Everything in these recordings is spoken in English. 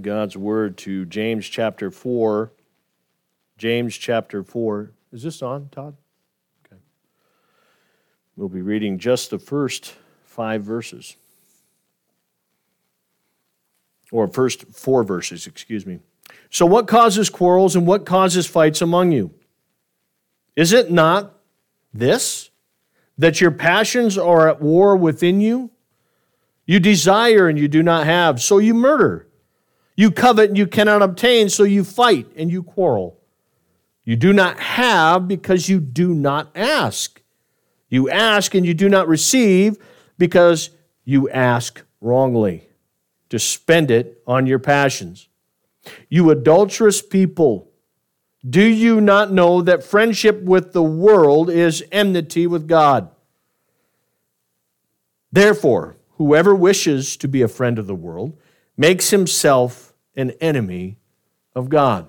God's word to James chapter 4. James chapter 4. Is this on, Todd? Okay. We'll be reading just the first five verses. Or first four verses, excuse me. So, what causes quarrels and what causes fights among you? Is it not this, that your passions are at war within you? You desire and you do not have, so you murder. You covet and you cannot obtain, so you fight and you quarrel. You do not have because you do not ask. You ask and you do not receive because you ask wrongly to spend it on your passions. You adulterous people, do you not know that friendship with the world is enmity with God? Therefore, whoever wishes to be a friend of the world makes himself an enemy of God.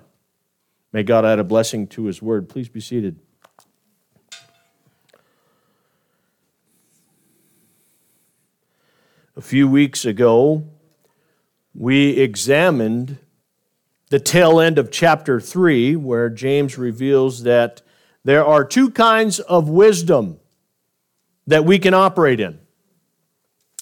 May God add a blessing to his word. Please be seated. A few weeks ago, we examined the tail end of chapter 3, where James reveals that there are two kinds of wisdom that we can operate in.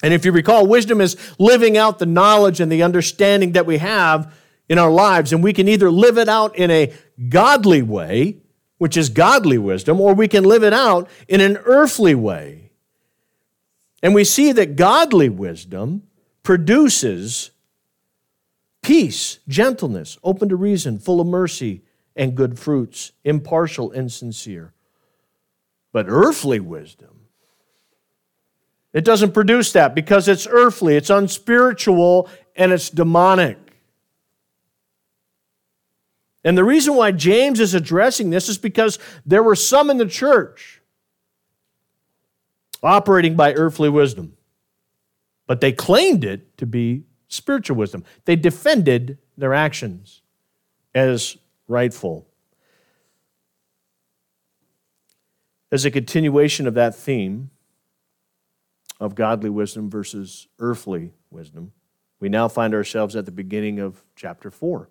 And if you recall, wisdom is living out the knowledge and the understanding that we have in our lives. And we can either live it out in a godly way, which is godly wisdom, or we can live it out in an earthly way. And we see that godly wisdom produces peace, gentleness, open to reason, full of mercy and good fruits, impartial and sincere. But earthly wisdom, it doesn't produce that because it's earthly, it's unspiritual, and it's demonic. And the reason why James is addressing this is because there were some in the church operating by earthly wisdom, but they claimed it to be spiritual wisdom. They defended their actions as rightful. As a continuation of that theme of godly wisdom versus earthly wisdom, we now find ourselves at the beginning of chapter 4.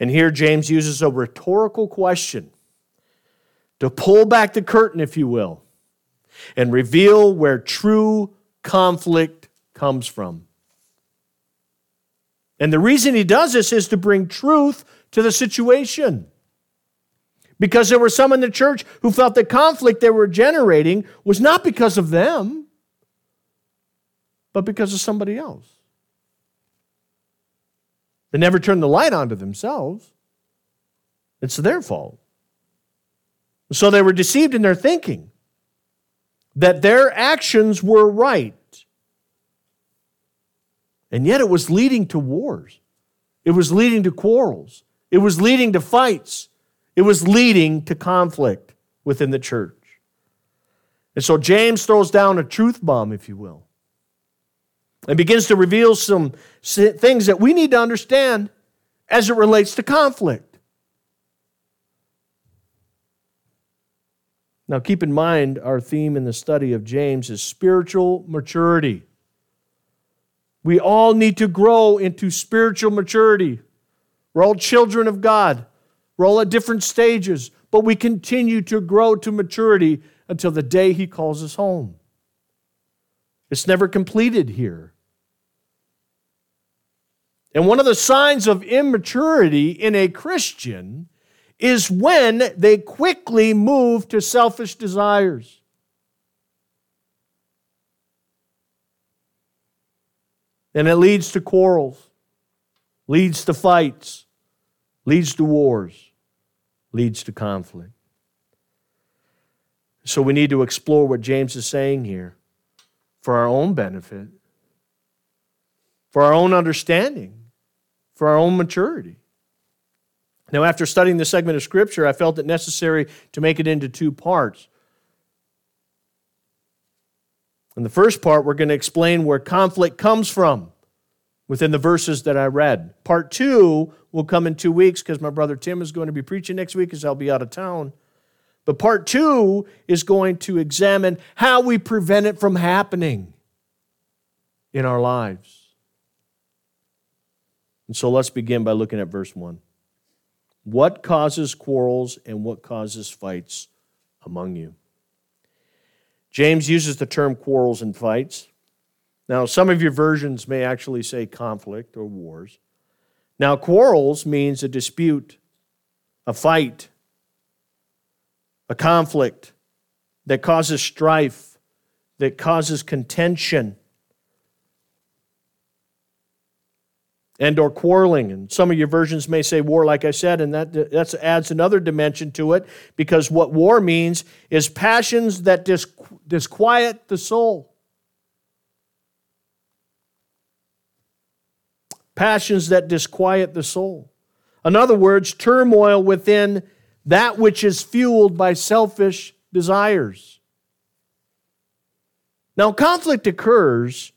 And here James uses a rhetorical question to pull back the curtain, if you will, and reveal where true conflict comes from. And the reason he does this is to bring truth to the situation. Because there were some in the church who felt the conflict they were generating was not because of them, but because of somebody else. They never turned the light on to themselves. It's their fault. So they were deceived in their thinking that their actions were right. And yet it was leading to wars. It was leading to quarrels. It was leading to fights. It was leading to conflict within the church. And so James throws down a truth bomb, if you will, and begins to reveal some things that we need to understand as it relates to conflict. Now, keep in mind, our theme in the study of James is spiritual maturity. We all need to grow into spiritual maturity. We're all children of God. We're all at different stages, but we continue to grow to maturity until the day He calls us home. It's never completed here. And one of the signs of immaturity in a Christian is when they quickly move to selfish desires. And it leads to quarrels, leads to fights, leads to wars, leads to conflict. So we need to explore what James is saying here for our own benefit, for our own understanding, for our own maturity. Now, after studying this segment of Scripture, I felt it necessary to make it into two parts. In the first part, we're going to explain where conflict comes from within the verses that I read. Part two will come in two weeks because my brother Tim is going to be preaching next week as I'll be out of town. But part two is going to examine how we prevent it from happening in our lives. And so let's begin by looking at verse 1. What causes quarrels and what causes fights among you? James uses the term quarrels and fights. Now, some of your versions may actually say conflict or wars. Now, quarrels means a dispute, a fight, a conflict that causes strife, that causes contention. and or quarreling and some of your versions may say war like i said and that that adds another dimension to it because what war means is passions that disquiet the soul passions that disquiet the soul in other words turmoil within that which is fueled by selfish desires now conflict occurs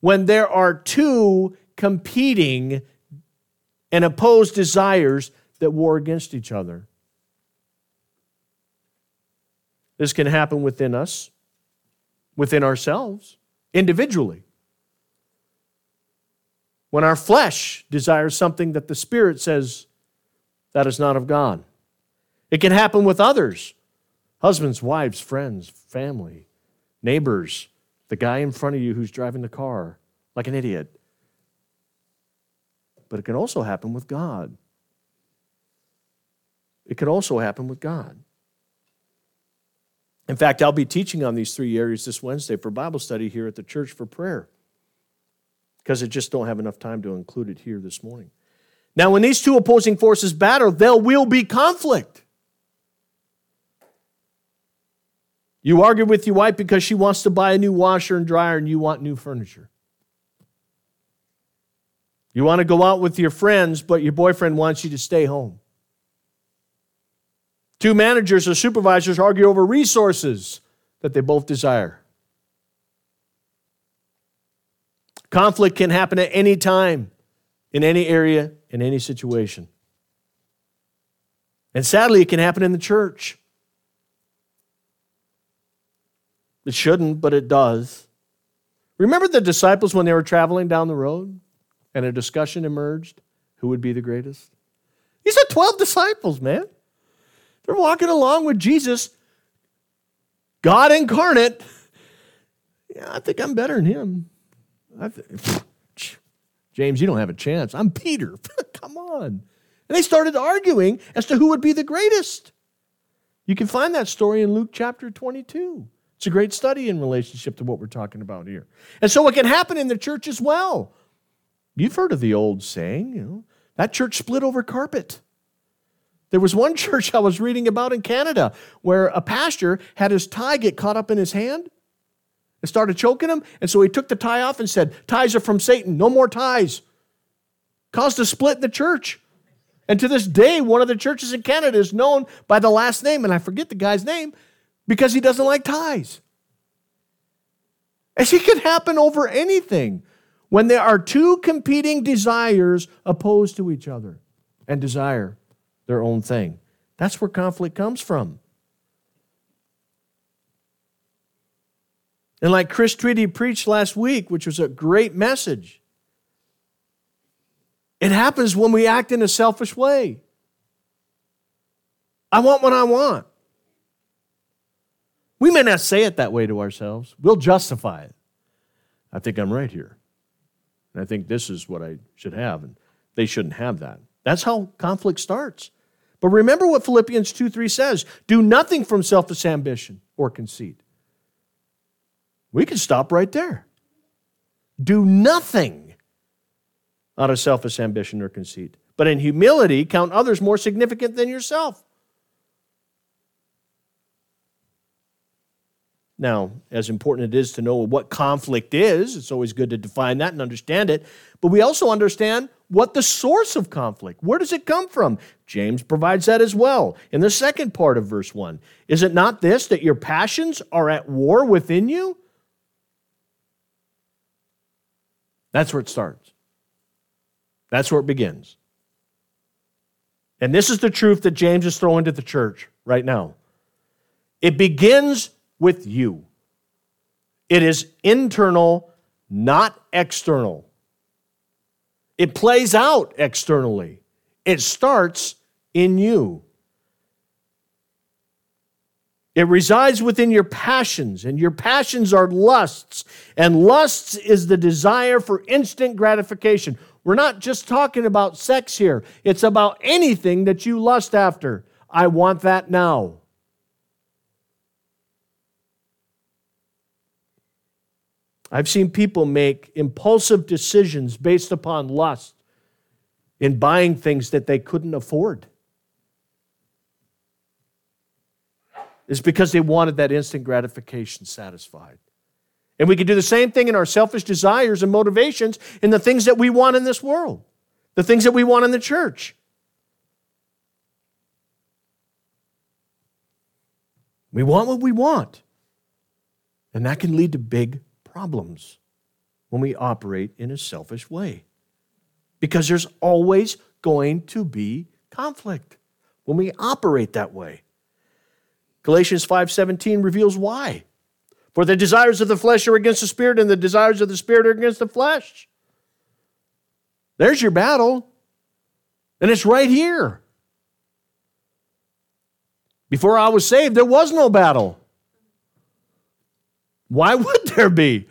when there are two competing and opposed desires that war against each other. This can happen within us, within ourselves, individually. When our flesh desires something that the Spirit says that is not of God. It can happen with others husbands, wives, friends, family, neighbors, the guy in front of you who's driving the car like an idiot but it can also happen with God. It can also happen with God. In fact, I'll be teaching on these three areas this Wednesday for Bible study here at the church for prayer because I just don't have enough time to include it here this morning. Now, when these two opposing forces battle, there will be conflict. You argue with your wife because she wants to buy a new washer and dryer and you want new furniture. You want to go out with your friends, but your boyfriend wants you to stay home. Two managers or supervisors argue over resources that they both desire. Conflict can happen at any time, in any area, in any situation. And sadly, it can happen in the church. It shouldn't, but it does. Remember the disciples when they were traveling down the road? and a discussion emerged who would be the greatest? These are 12 disciples, man. They're walking along with Jesus, God incarnate. Yeah, I think I'm better than him. Th- James, you don't have a chance. I'm Peter. Come on. And they started arguing as to who would be the greatest. You can find that story in Luke chapter 22. It's a great study in relationship to what we're talking about here. And so it can happen in the church as well. You've heard of the old saying, you know, that church split over carpet. There was one church I was reading about in Canada where a pastor had his tie get caught up in his hand and started choking him. And so he took the tie off and said, Ties are from Satan, no more ties. Caused a split in the church. And to this day, one of the churches in Canada is known by the last name, and I forget the guy's name, because he doesn't like ties. And it can happen over anything when there are two competing desires opposed to each other and desire their own thing. That's where conflict comes from. And like Chris Tweedy preached last week, which was a great message, it happens when we act in a selfish way. I want what I want. We may not say it that way to ourselves, we'll justify it. I think I'm right here. And I think this is what I should have. And they shouldn't have that. That's how conflict starts. But remember what Philippians 2 3 says do nothing from selfish ambition or conceit. We can stop right there. Do nothing out of selfish ambition or conceit, but in humility count others more significant than yourself. Now, as important it is to know what conflict is, it's always good to define that and understand it, but we also understand what the source of conflict, where does it come from? James provides that as well in the second part of verse 1. Is it not this that your passions are at war within you? That's where it starts. That's where it begins. And this is the truth that James is throwing to the church right now. It begins with you. It is internal, not external. It plays out externally, it starts in you. It resides within your passions, and your passions are lusts. And lusts is the desire for instant gratification. We're not just talking about sex here, it's about anything that you lust after. I want that now. I've seen people make impulsive decisions based upon lust in buying things that they couldn't afford. Is because they wanted that instant gratification satisfied. And we can do the same thing in our selfish desires and motivations in the things that we want in this world, the things that we want in the church. We want what we want. And that can lead to big problems when we operate in a selfish way. Because there's always going to be conflict when we operate that way. Galatians 5:17 reveals why. For the desires of the flesh are against the spirit and the desires of the spirit are against the flesh. There's your battle. And it's right here. Before I was saved, there was no battle. Why would there be?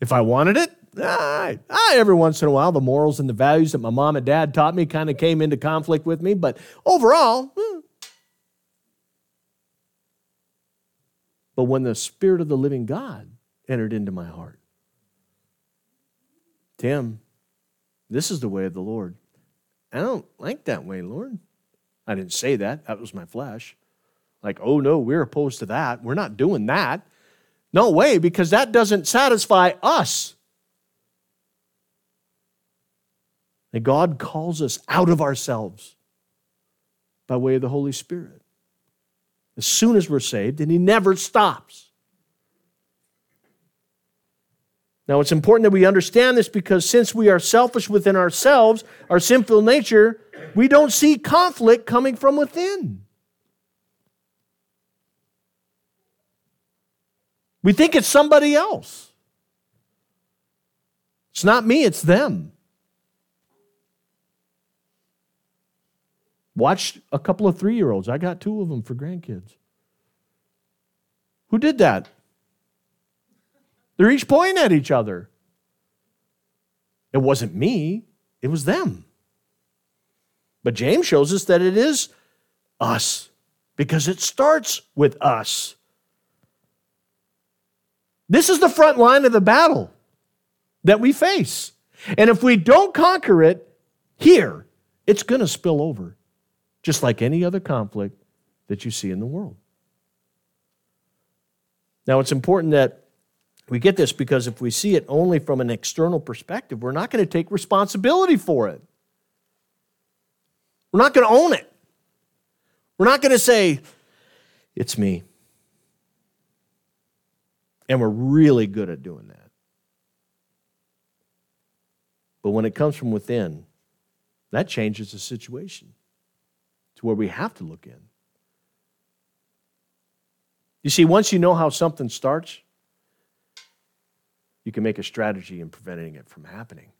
If I wanted it, I, I, every once in a while, the morals and the values that my mom and dad taught me kind of came into conflict with me, but overall, hmm, but when the Spirit of the living God entered into my heart. Tim, this is the way of the Lord. I don't like that way, Lord. I didn't say that. That was my flesh. Like, oh no, we're opposed to that. We're not doing that. No way, because that doesn't satisfy us. And God calls us out of ourselves by way of the Holy Spirit as soon as we're saved, and He never stops. Now, it's important that we understand this because since we are selfish within ourselves, our sinful nature, we don't see conflict coming from within. We think it's somebody else. It's not me, it's them. Watched a couple of three year olds. I got two of them for grandkids. Who did that? They're each pointing at each other. It wasn't me, it was them. But James shows us that it is us because it starts with us. This is the front line of the battle that we face. And if we don't conquer it here, it's going to spill over just like any other conflict that you see in the world. Now, it's important that we get this because if we see it only from an external perspective, we're not going to take responsibility for it. We're not going to own it. We're not going to say, it's me. And we're really good at doing that. But when it comes from within, that changes the situation to where we have to look in. You see, once you know how something starts, you can make a strategy in preventing it from happening.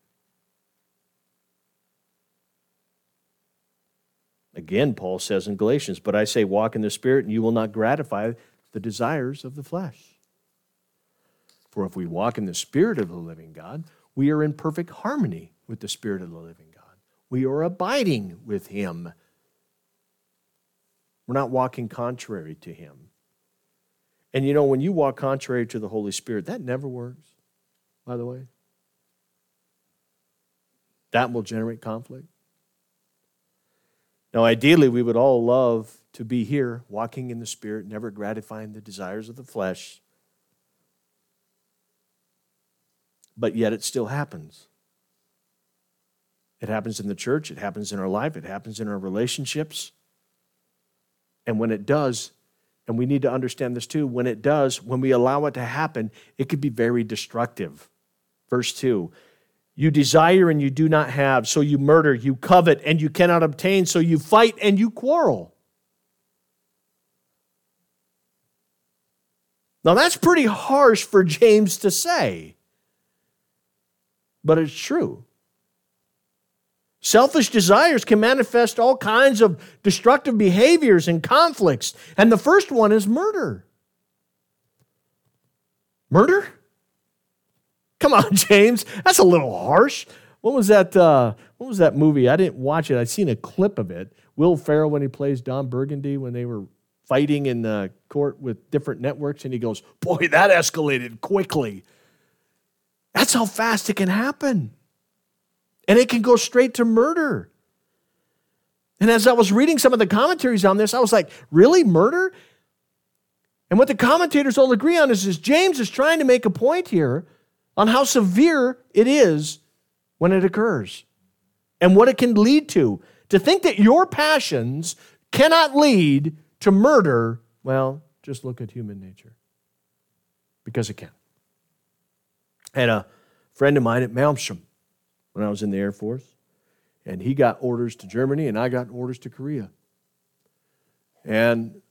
Again, Paul says in Galatians, but I say, walk in the Spirit, and you will not gratify the desires of the flesh. For if we walk in the Spirit of the living God, we are in perfect harmony with the Spirit of the living God. We are abiding with Him we're not walking contrary to Him. And you know, when you walk contrary to the Holy Spirit, that never works, by the way. That will generate conflict. Now, ideally, we would all love to be here, walking in the Spirit, never gratifying the desires of the flesh. But yet, it still happens. It happens in the church, it happens in our life, it happens in our relationships. And when it does, and we need to understand this too, when it does, when we allow it to happen, it could be very destructive. Verse 2 You desire and you do not have, so you murder, you covet and you cannot obtain, so you fight and you quarrel. Now that's pretty harsh for James to say, but it's true. Selfish desires can manifest all kinds of destructive behaviors and conflicts. And the first one is murder. Murder? Come on, James. That's a little harsh. What was that? Uh, what was that movie? I didn't watch it. I seen a clip of it. Will Ferrell when he plays Don Burgundy when they were fighting in the court with different networks, and he goes, "Boy, that escalated quickly." That's how fast it can happen. And it can go straight to murder. And as I was reading some of the commentaries on this, I was like, really? Murder? And what the commentators all agree on is, is James is trying to make a point here on how severe it is when it occurs and what it can lead to. To think that your passions cannot lead to murder, well, just look at human nature. Because it can. I had a friend of mine at Malmstrom when I was in the Air Force. And he got orders to Germany, and I got orders to Korea. And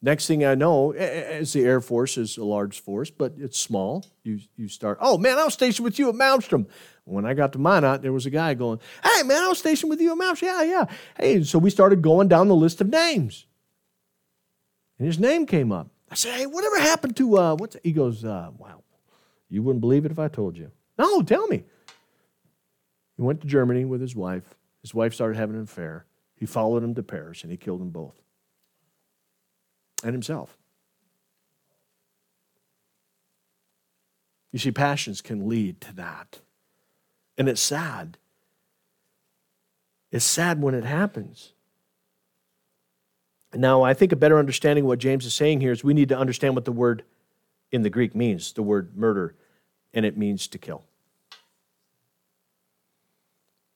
next thing I know, as the Air Force is a large force, but it's small, you, you start, oh man, I was stationed with you at Malmstrom. When I got to Minot, there was a guy going, hey man, I was stationed with you at Malmstrom. Yeah, yeah. Hey, so we started going down the list of names. And his name came up. I said, hey, whatever happened to, uh, what's, he goes, uh, wow, you wouldn't believe it if I told you. No, tell me. He went to Germany with his wife. His wife started having an affair. He followed him to Paris and he killed them both and himself. You see, passions can lead to that. And it's sad. It's sad when it happens. Now, I think a better understanding of what James is saying here is we need to understand what the word in the Greek means the word murder, and it means to kill.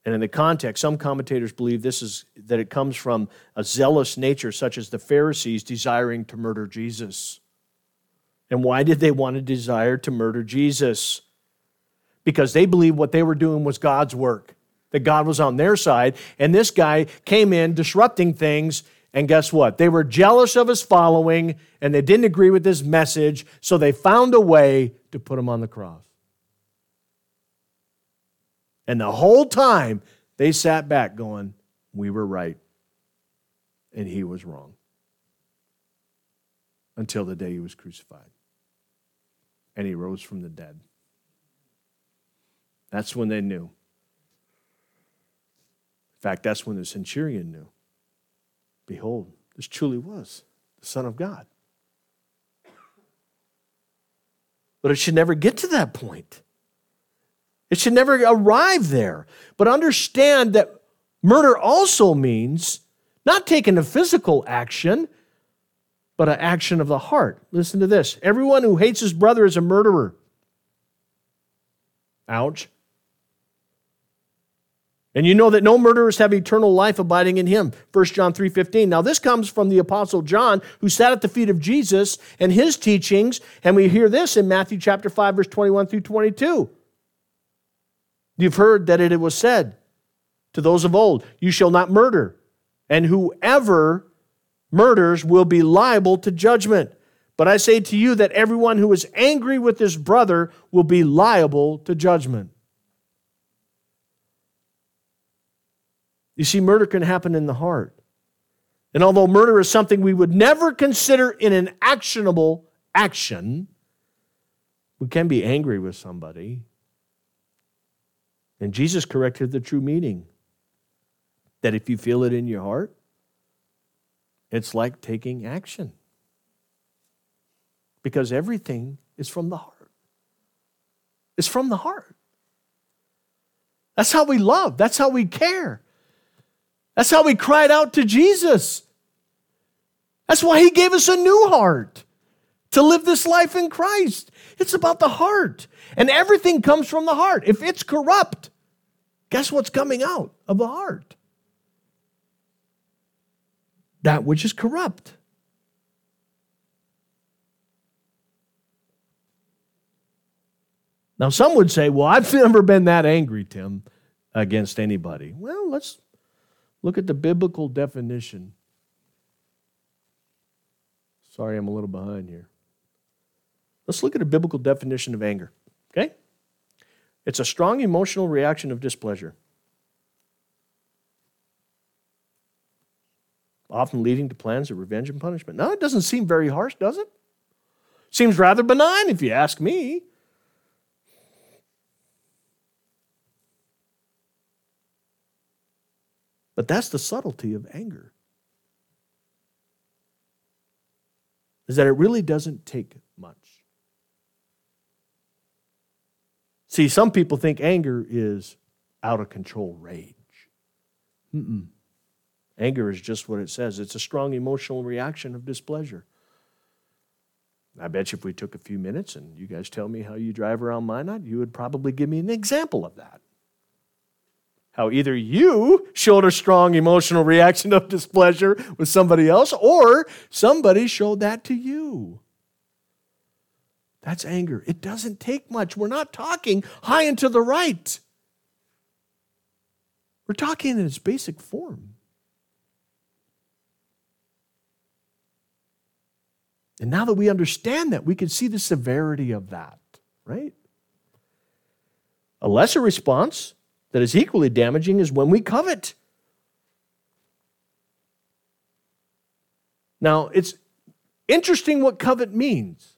And in the context, some commentators believe this is that it comes from a zealous nature, such as the Pharisees desiring to murder Jesus. And why did they want to desire to murder Jesus? Because they believed what they were doing was God's work, that God was on their side. And this guy came in disrupting things. And guess what? They were jealous of his following and they didn't agree with his message. So they found a way to put him on the cross. And the whole time they sat back going, We were right. And he was wrong. Until the day he was crucified. And he rose from the dead. That's when they knew. In fact, that's when the centurion knew. Behold, this truly was the Son of God. But it should never get to that point. It should never arrive there. But understand that murder also means not taking a physical action, but an action of the heart. Listen to this everyone who hates his brother is a murderer. Ouch. And you know that no murderers have eternal life abiding in him. 1 John 3:15. Now this comes from the apostle John who sat at the feet of Jesus and his teachings, and we hear this in Matthew chapter 5 verse 21 through 22. You've heard that it was said to those of old, You shall not murder, and whoever murders will be liable to judgment. But I say to you that everyone who is angry with his brother will be liable to judgment. You see, murder can happen in the heart. And although murder is something we would never consider in an actionable action, we can be angry with somebody and Jesus corrected the true meaning that if you feel it in your heart, it's like taking action. Because everything is from the heart. It's from the heart. That's how we love. That's how we care. That's how we cried out to Jesus. That's why he gave us a new heart to live this life in Christ. It's about the heart. And everything comes from the heart. If it's corrupt, guess what's coming out of the heart? That which is corrupt. Now, some would say, well, I've never been that angry, Tim, against anybody. Well, let's look at the biblical definition. Sorry, I'm a little behind here. Let's look at a biblical definition of anger, okay? It's a strong emotional reaction of displeasure, often leading to plans of revenge and punishment. Now, it doesn't seem very harsh, does it? Seems rather benign, if you ask me. But that's the subtlety of anger. Is that it really doesn't take See, some people think anger is out of control rage. Mm-mm. Anger is just what it says it's a strong emotional reaction of displeasure. I bet you if we took a few minutes and you guys tell me how you drive around Minot, you would probably give me an example of that. How either you showed a strong emotional reaction of displeasure with somebody else, or somebody showed that to you. That's anger. It doesn't take much. We're not talking high and to the right. We're talking in its basic form. And now that we understand that, we can see the severity of that, right? A lesser response that is equally damaging is when we covet. Now, it's interesting what covet means.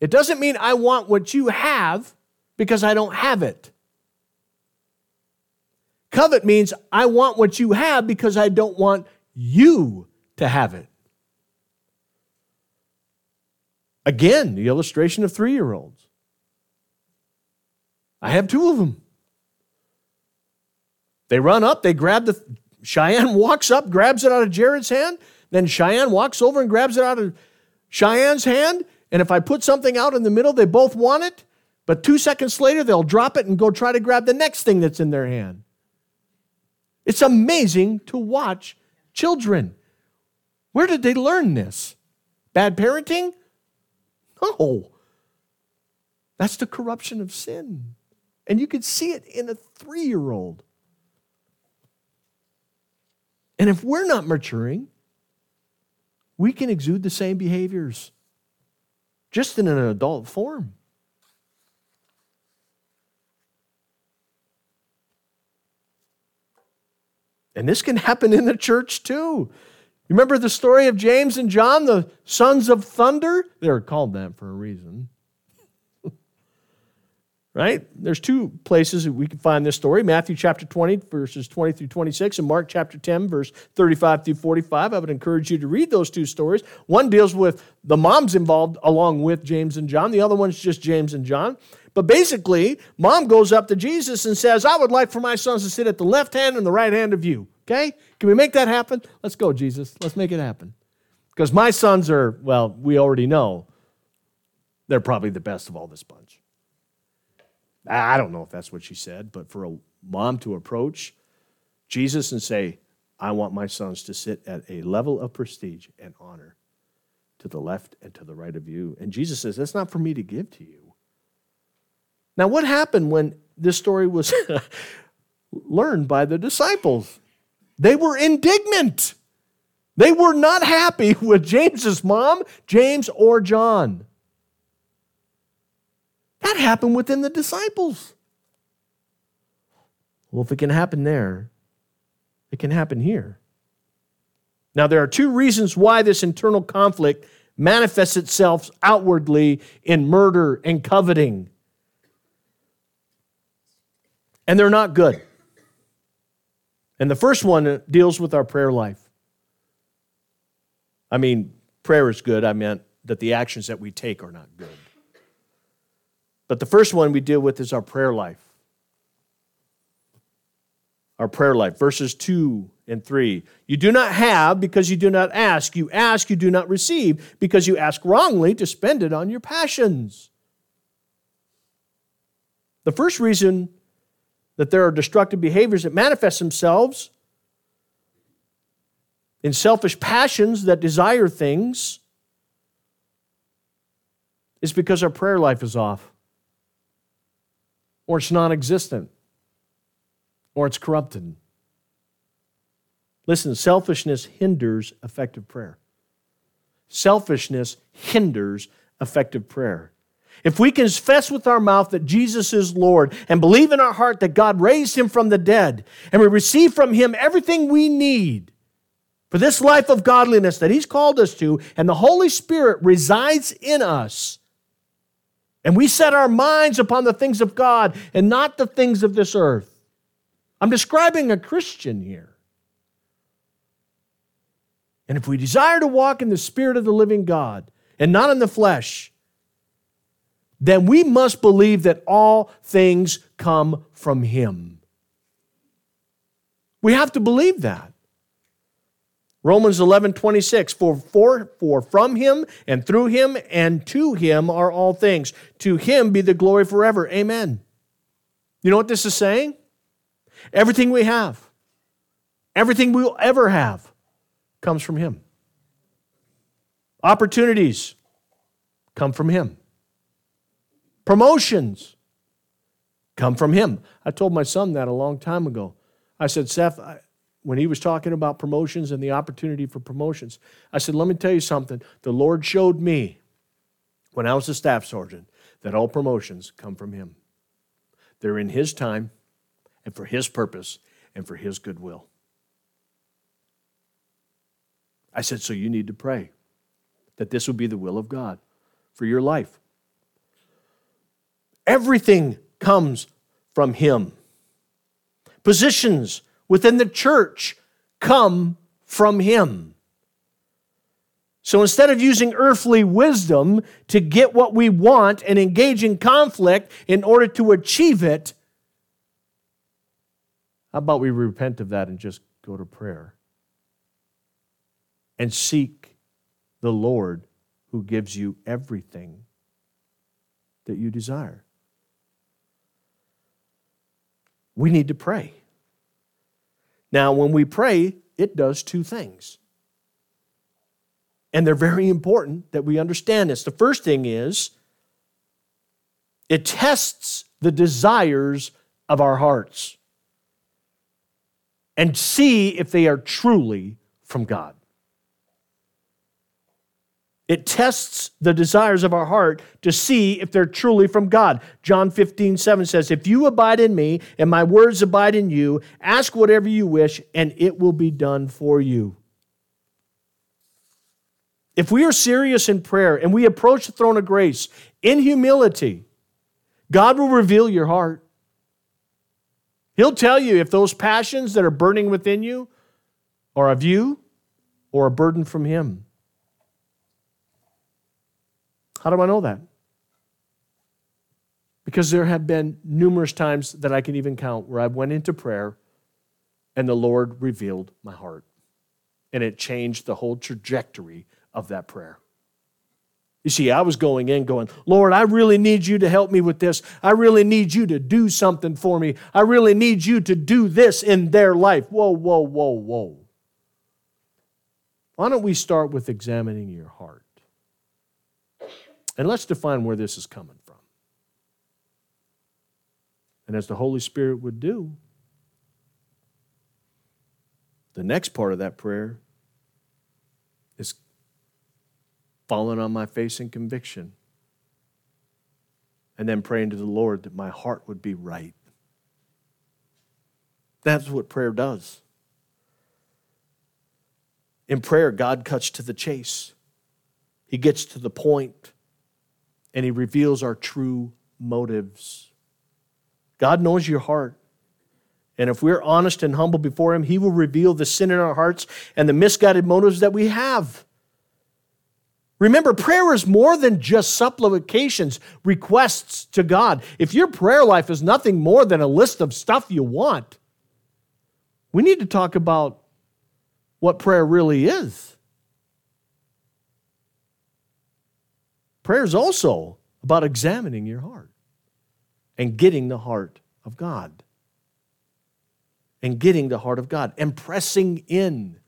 It doesn't mean I want what you have because I don't have it. Covet means I want what you have because I don't want you to have it. Again, the illustration of three year olds. I have two of them. They run up, they grab the. Cheyenne walks up, grabs it out of Jared's hand. Then Cheyenne walks over and grabs it out of Cheyenne's hand. And if I put something out in the middle, they both want it. But two seconds later, they'll drop it and go try to grab the next thing that's in their hand. It's amazing to watch children. Where did they learn this? Bad parenting? No. That's the corruption of sin. And you can see it in a three year old. And if we're not maturing, we can exude the same behaviors, just in an adult form. And this can happen in the church too. You remember the story of James and John, the sons of thunder? They're called that for a reason. Right? There's two places we can find this story Matthew chapter 20, verses 20 through 26, and Mark chapter 10, verse 35 through 45. I would encourage you to read those two stories. One deals with the moms involved along with James and John, the other one's just James and John. But basically, mom goes up to Jesus and says, I would like for my sons to sit at the left hand and the right hand of you. Okay? Can we make that happen? Let's go, Jesus. Let's make it happen. Because my sons are, well, we already know they're probably the best of all this bunch. I don't know if that's what she said, but for a mom to approach Jesus and say, I want my sons to sit at a level of prestige and honor to the left and to the right of you. And Jesus says, That's not for me to give to you. Now, what happened when this story was learned by the disciples? They were indignant. They were not happy with James's mom, James or John. That happened within the disciples. Well, if it can happen there, it can happen here. Now, there are two reasons why this internal conflict manifests itself outwardly in murder and coveting. And they're not good. And the first one deals with our prayer life. I mean, prayer is good. I meant that the actions that we take are not good. But the first one we deal with is our prayer life. Our prayer life, verses 2 and 3. You do not have because you do not ask. You ask, you do not receive because you ask wrongly to spend it on your passions. The first reason that there are destructive behaviors that manifest themselves in selfish passions that desire things is because our prayer life is off, or it's non existent, or it's corrupted. Listen, selfishness hinders effective prayer. Selfishness hinders effective prayer. If we confess with our mouth that Jesus is Lord and believe in our heart that God raised him from the dead, and we receive from him everything we need for this life of godliness that He's called us to, and the Holy Spirit resides in us, and we set our minds upon the things of God and not the things of this earth. I'm describing a Christian here. And if we desire to walk in the Spirit of the living God and not in the flesh, then we must believe that all things come from Him. We have to believe that. Romans 11, 26, for, for, for from him and through him and to him are all things. To him be the glory forever. Amen. You know what this is saying? Everything we have, everything we'll ever have, comes from him. Opportunities come from him. Promotions come from him. I told my son that a long time ago. I said, Seth, when he was talking about promotions and the opportunity for promotions, I said, let me tell you something. The Lord showed me when I was a staff sergeant that all promotions come from him. They're in his time and for his purpose and for his goodwill. I said, so you need to pray that this will be the will of God for your life. Everything comes from him. Positions within the church come from Him. So instead of using earthly wisdom to get what we want and engage in conflict in order to achieve it, how about we repent of that and just go to prayer and seek the Lord who gives you everything that you desire? We need to pray. Now, when we pray, it does two things. And they're very important that we understand this. The first thing is it tests the desires of our hearts and see if they are truly from God. It tests the desires of our heart to see if they're truly from God. John 15, 7 says, If you abide in me and my words abide in you, ask whatever you wish and it will be done for you. If we are serious in prayer and we approach the throne of grace in humility, God will reveal your heart. He'll tell you if those passions that are burning within you are of you or a burden from Him. How do I know that? Because there have been numerous times that I can even count where I went into prayer and the Lord revealed my heart. And it changed the whole trajectory of that prayer. You see, I was going in going, Lord, I really need you to help me with this. I really need you to do something for me. I really need you to do this in their life. Whoa, whoa, whoa, whoa. Why don't we start with examining your heart? And let's define where this is coming from. And as the Holy Spirit would do, the next part of that prayer is falling on my face in conviction and then praying to the Lord that my heart would be right. That's what prayer does. In prayer, God cuts to the chase. He gets to the point and He reveals our true motives. God knows your heart. And if we're honest and humble before Him, He will reveal the sin in our hearts and the misguided motives that we have. Remember, prayer is more than just supplications, requests to God. If your prayer life is nothing more than a list of stuff you want, we need to talk about what prayer really is. Prayer is also about examining your heart and getting the heart of God. And getting the heart of God and pressing in.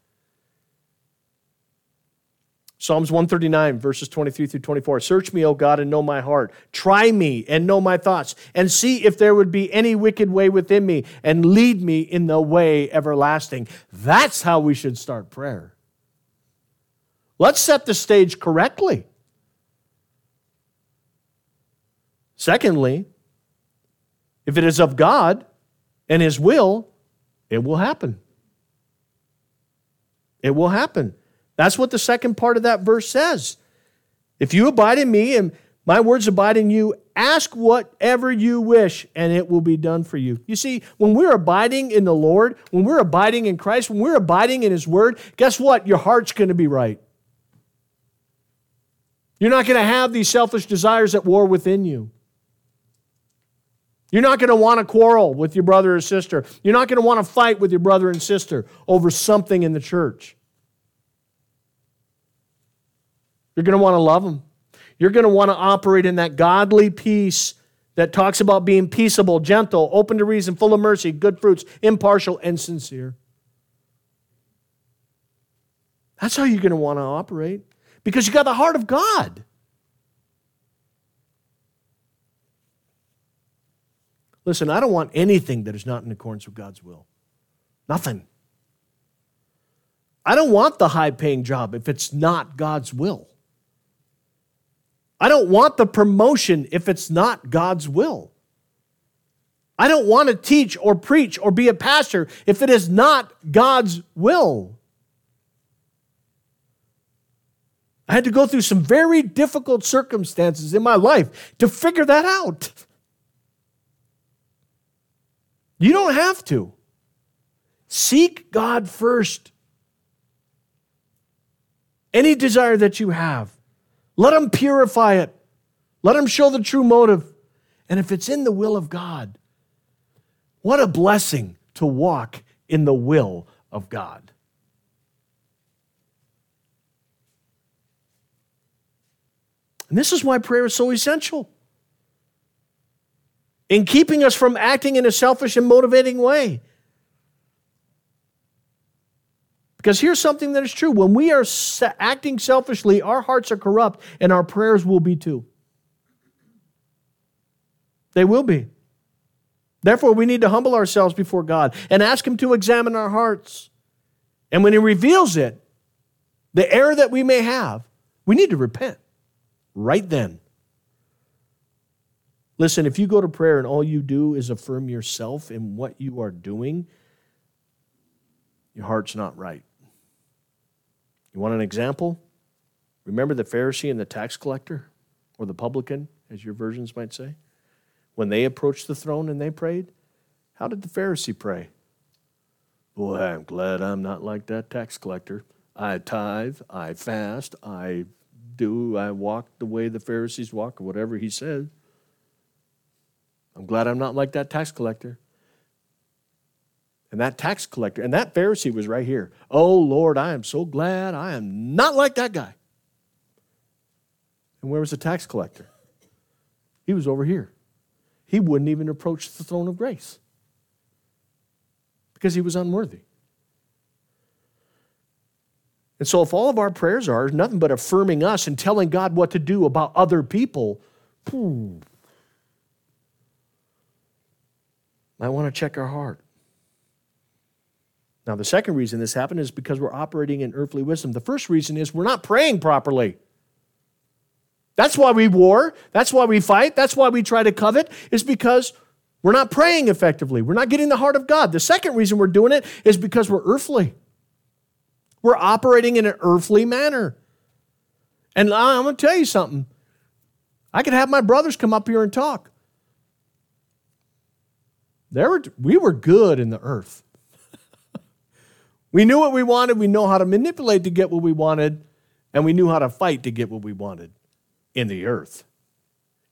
Psalms 139, verses 23 through 24. Search me, O God, and know my heart. Try me and know my thoughts, and see if there would be any wicked way within me, and lead me in the way everlasting. That's how we should start prayer. Let's set the stage correctly. Secondly, if it is of God and His will, it will happen. It will happen. That's what the second part of that verse says. If you abide in me and my words abide in you, ask whatever you wish, and it will be done for you. You see, when we're abiding in the Lord, when we're abiding in Christ, when we're abiding in His Word, guess what? Your heart's going to be right. You're not going to have these selfish desires at war within you. You're not going to want to quarrel with your brother or sister. You're not going to want to fight with your brother and sister over something in the church. You're going to want to love them. You're going to want to operate in that godly peace that talks about being peaceable, gentle, open to reason, full of mercy, good fruits, impartial, and sincere. That's how you're going to want to operate because you got the heart of God. Listen, I don't want anything that is not in accordance with God's will. Nothing. I don't want the high paying job if it's not God's will. I don't want the promotion if it's not God's will. I don't want to teach or preach or be a pastor if it is not God's will. I had to go through some very difficult circumstances in my life to figure that out. You don't have to. Seek God first. Any desire that you have, let Him purify it. Let Him show the true motive. And if it's in the will of God, what a blessing to walk in the will of God. And this is why prayer is so essential in keeping us from acting in a selfish and motivating way. Because here's something that is true when we are acting selfishly, our hearts are corrupt, and our prayers will be too. They will be. Therefore, we need to humble ourselves before God and ask Him to examine our hearts. And when He reveals it, the error that we may have, we need to repent right then. Listen, if you go to prayer and all you do is affirm yourself in what you are doing, your heart's not right. You want an example? Remember the Pharisee and the tax collector, or the publican, as your versions might say? When they approached the throne and they prayed, how did the Pharisee pray? Boy, I'm glad I'm not like that tax collector. I tithe, I fast, I do, I walk the way the Pharisees walk, or whatever he said. I'm glad I'm not like that tax collector. And that tax collector, and that Pharisee was right here. Oh, Lord, I am so glad I am not like that guy. And where was the tax collector? He was over here. He wouldn't even approach the throne of grace because he was unworthy. And so, if all of our prayers are nothing but affirming us and telling God what to do about other people, whew, might want to check our heart. Now, the second reason this happened is because we're operating in earthly wisdom. The first reason is we're not praying properly. That's why we war. That's why we fight. That's why we try to covet, is because we're not praying effectively. We're not getting the heart of God. The second reason we're doing it is because we're earthly. We're operating in an earthly manner. And I'm going to tell you something. I could have my brothers come up here and talk. There were, we were good in the earth. we knew what we wanted. We know how to manipulate to get what we wanted. And we knew how to fight to get what we wanted in the earth,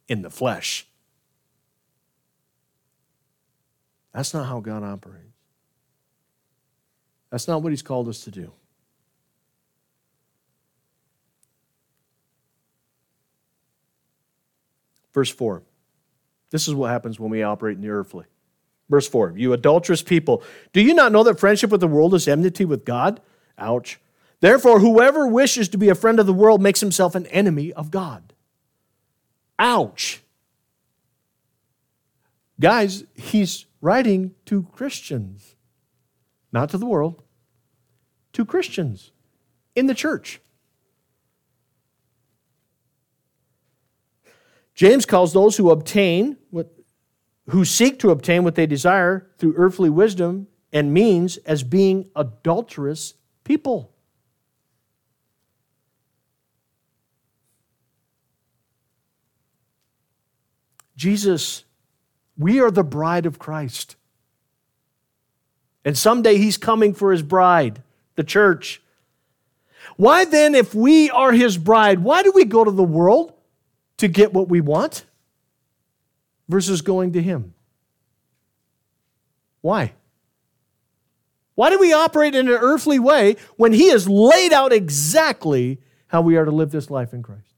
in the flesh. That's not how God operates. That's not what He's called us to do. Verse 4. This is what happens when we operate in the earthly. Verse 4 You adulterous people, do you not know that friendship with the world is enmity with God? Ouch. Therefore, whoever wishes to be a friend of the world makes himself an enemy of God. Ouch. Guys, he's writing to Christians, not to the world, to Christians in the church. James calls those who obtain what who seek to obtain what they desire through earthly wisdom and means as being adulterous people. Jesus, we are the bride of Christ. And someday he's coming for his bride, the church. Why then, if we are his bride, why do we go to the world to get what we want? Versus going to him? Why? Why do we operate in an earthly way when he has laid out exactly how we are to live this life in Christ?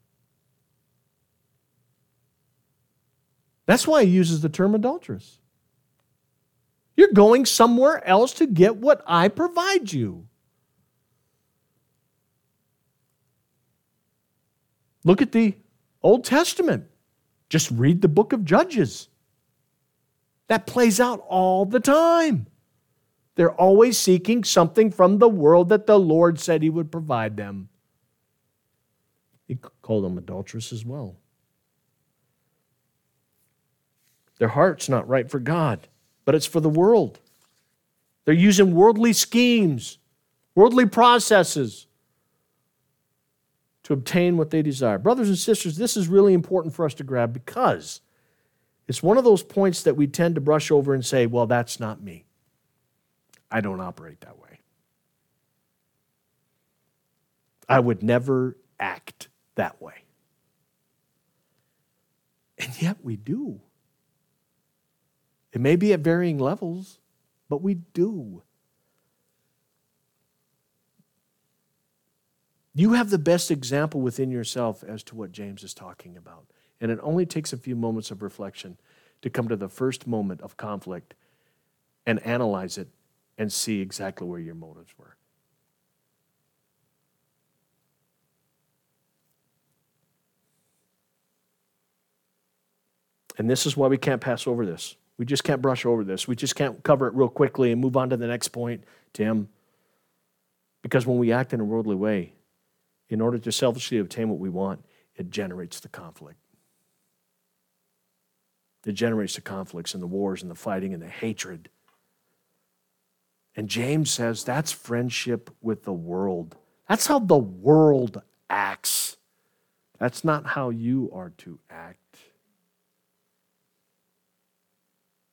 That's why he uses the term adulteress. You're going somewhere else to get what I provide you. Look at the Old Testament. Just read the book of Judges. That plays out all the time. They're always seeking something from the world that the Lord said He would provide them. He called them adulterous as well. Their heart's not right for God, but it's for the world. They're using worldly schemes, worldly processes to obtain what they desire. Brothers and sisters, this is really important for us to grab because it's one of those points that we tend to brush over and say, well, that's not me. I don't operate that way. I would never act that way. And yet we do. It may be at varying levels, but we do. You have the best example within yourself as to what James is talking about. And it only takes a few moments of reflection to come to the first moment of conflict and analyze it and see exactly where your motives were. And this is why we can't pass over this. We just can't brush over this. We just can't cover it real quickly and move on to the next point, Tim. Because when we act in a worldly way, in order to selfishly obtain what we want, it generates the conflict. It generates the conflicts and the wars and the fighting and the hatred. And James says that's friendship with the world. That's how the world acts. That's not how you are to act.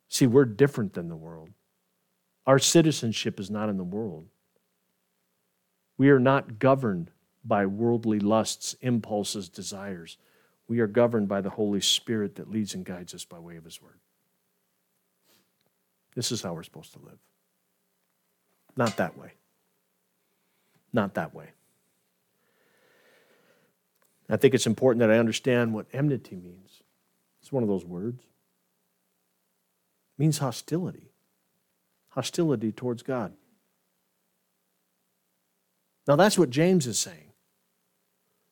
See, we're different than the world. Our citizenship is not in the world. We are not governed by worldly lusts, impulses, desires. We are governed by the Holy Spirit that leads and guides us by way of His Word. This is how we're supposed to live. Not that way. Not that way. I think it's important that I understand what enmity means. It's one of those words. It means hostility. Hostility towards God. Now that's what James is saying.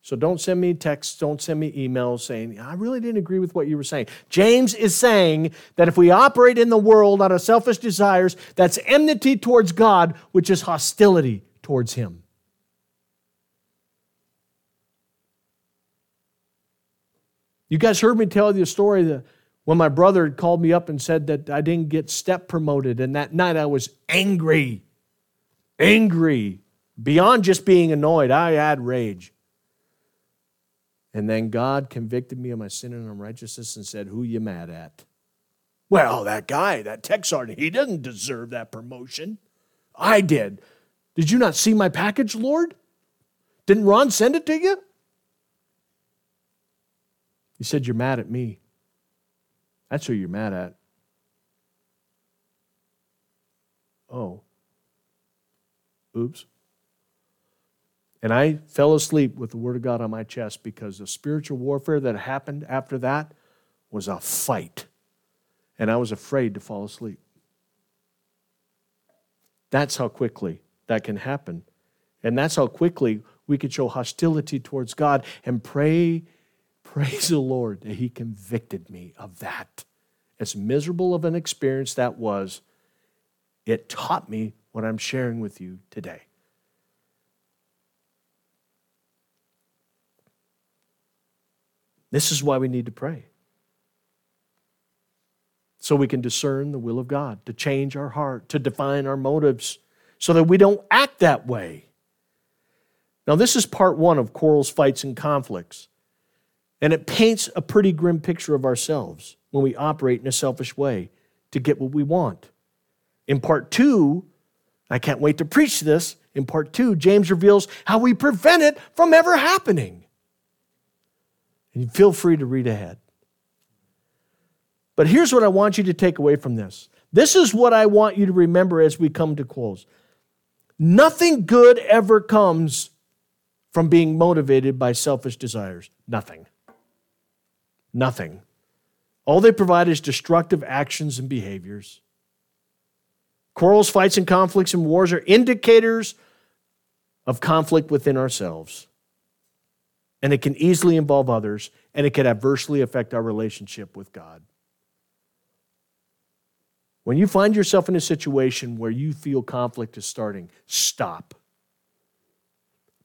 So don't send me texts, don't send me emails saying, I really didn't agree with what you were saying. James is saying that if we operate in the world out of selfish desires, that's enmity towards God, which is hostility towards Him. You guys heard me tell you a story that when my brother called me up and said that I didn't get step promoted, and that night I was angry. Angry. Beyond just being annoyed, I had rage. And then God convicted me of my sin and unrighteousness and said, Who you mad at? Well, that guy, that tech sergeant, he doesn't deserve that promotion. I did. Did you not see my package, Lord? Didn't Ron send it to you? He said, You're mad at me. That's who you're mad at. Oh. Oops. And I fell asleep with the Word of God on my chest because the spiritual warfare that happened after that was a fight. And I was afraid to fall asleep. That's how quickly that can happen. And that's how quickly we could show hostility towards God and pray, praise the Lord that He convicted me of that. As miserable of an experience that was, it taught me what I'm sharing with you today. This is why we need to pray. So we can discern the will of God, to change our heart, to define our motives, so that we don't act that way. Now, this is part one of quarrels, fights, and conflicts. And it paints a pretty grim picture of ourselves when we operate in a selfish way to get what we want. In part two, I can't wait to preach this. In part two, James reveals how we prevent it from ever happening. And feel free to read ahead. But here's what I want you to take away from this. This is what I want you to remember as we come to close. Nothing good ever comes from being motivated by selfish desires. Nothing. Nothing. All they provide is destructive actions and behaviors. Quarrels, fights, and conflicts and wars are indicators of conflict within ourselves. And it can easily involve others, and it can adversely affect our relationship with God. When you find yourself in a situation where you feel conflict is starting, stop.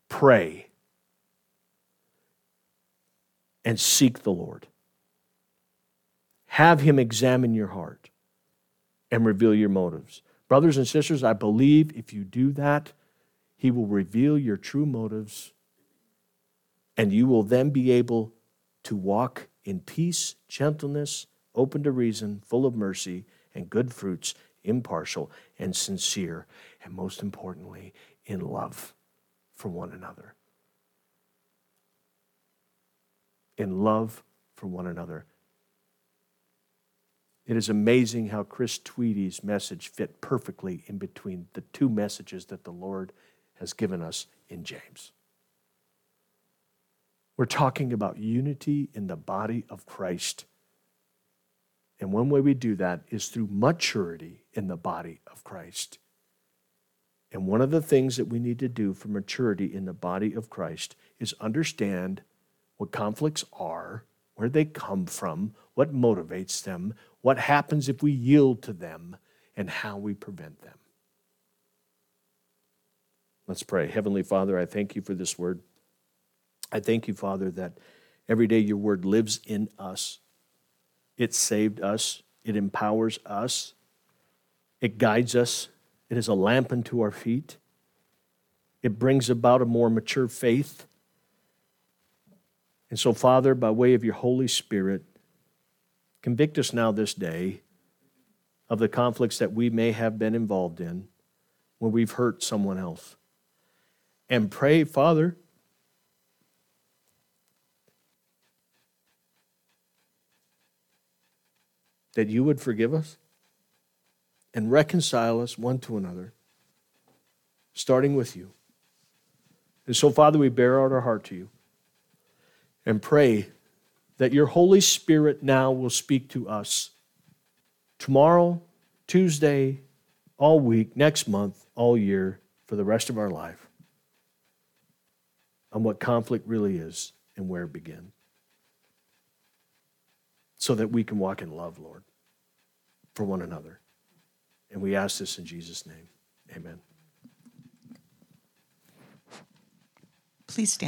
Pray. And seek the Lord. Have Him examine your heart and reveal your motives. Brothers and sisters, I believe if you do that, He will reveal your true motives, and you will then be able to walk in peace, gentleness, open to reason, full of mercy and good fruits, impartial and sincere, and most importantly, in love for one another. In love for one another. It is amazing how Chris Tweedy's message fit perfectly in between the two messages that the Lord has given us in James. We're talking about unity in the body of Christ and one way we do that is through maturity in the body of Christ. And one of the things that we need to do for maturity in the body of Christ is understand what conflicts are, where they come from, what motivates them, what happens if we yield to them, and how we prevent them. Let's pray. Heavenly Father, I thank you for this word. I thank you, Father, that every day your word lives in us. It saved us, it empowers us, it guides us, it is a lamp unto our feet, it brings about a more mature faith. And so, Father, by way of your Holy Spirit, convict us now this day of the conflicts that we may have been involved in when we've hurt someone else. And pray, Father, that you would forgive us and reconcile us one to another, starting with you. And so, Father, we bear out our heart to you and pray that your Holy Spirit now will speak to us tomorrow, Tuesday, all week, next month, all year, for the rest of our life on what conflict really is and where it begins so that we can walk in love, Lord, for one another. And we ask this in Jesus' name. Amen. Please stand.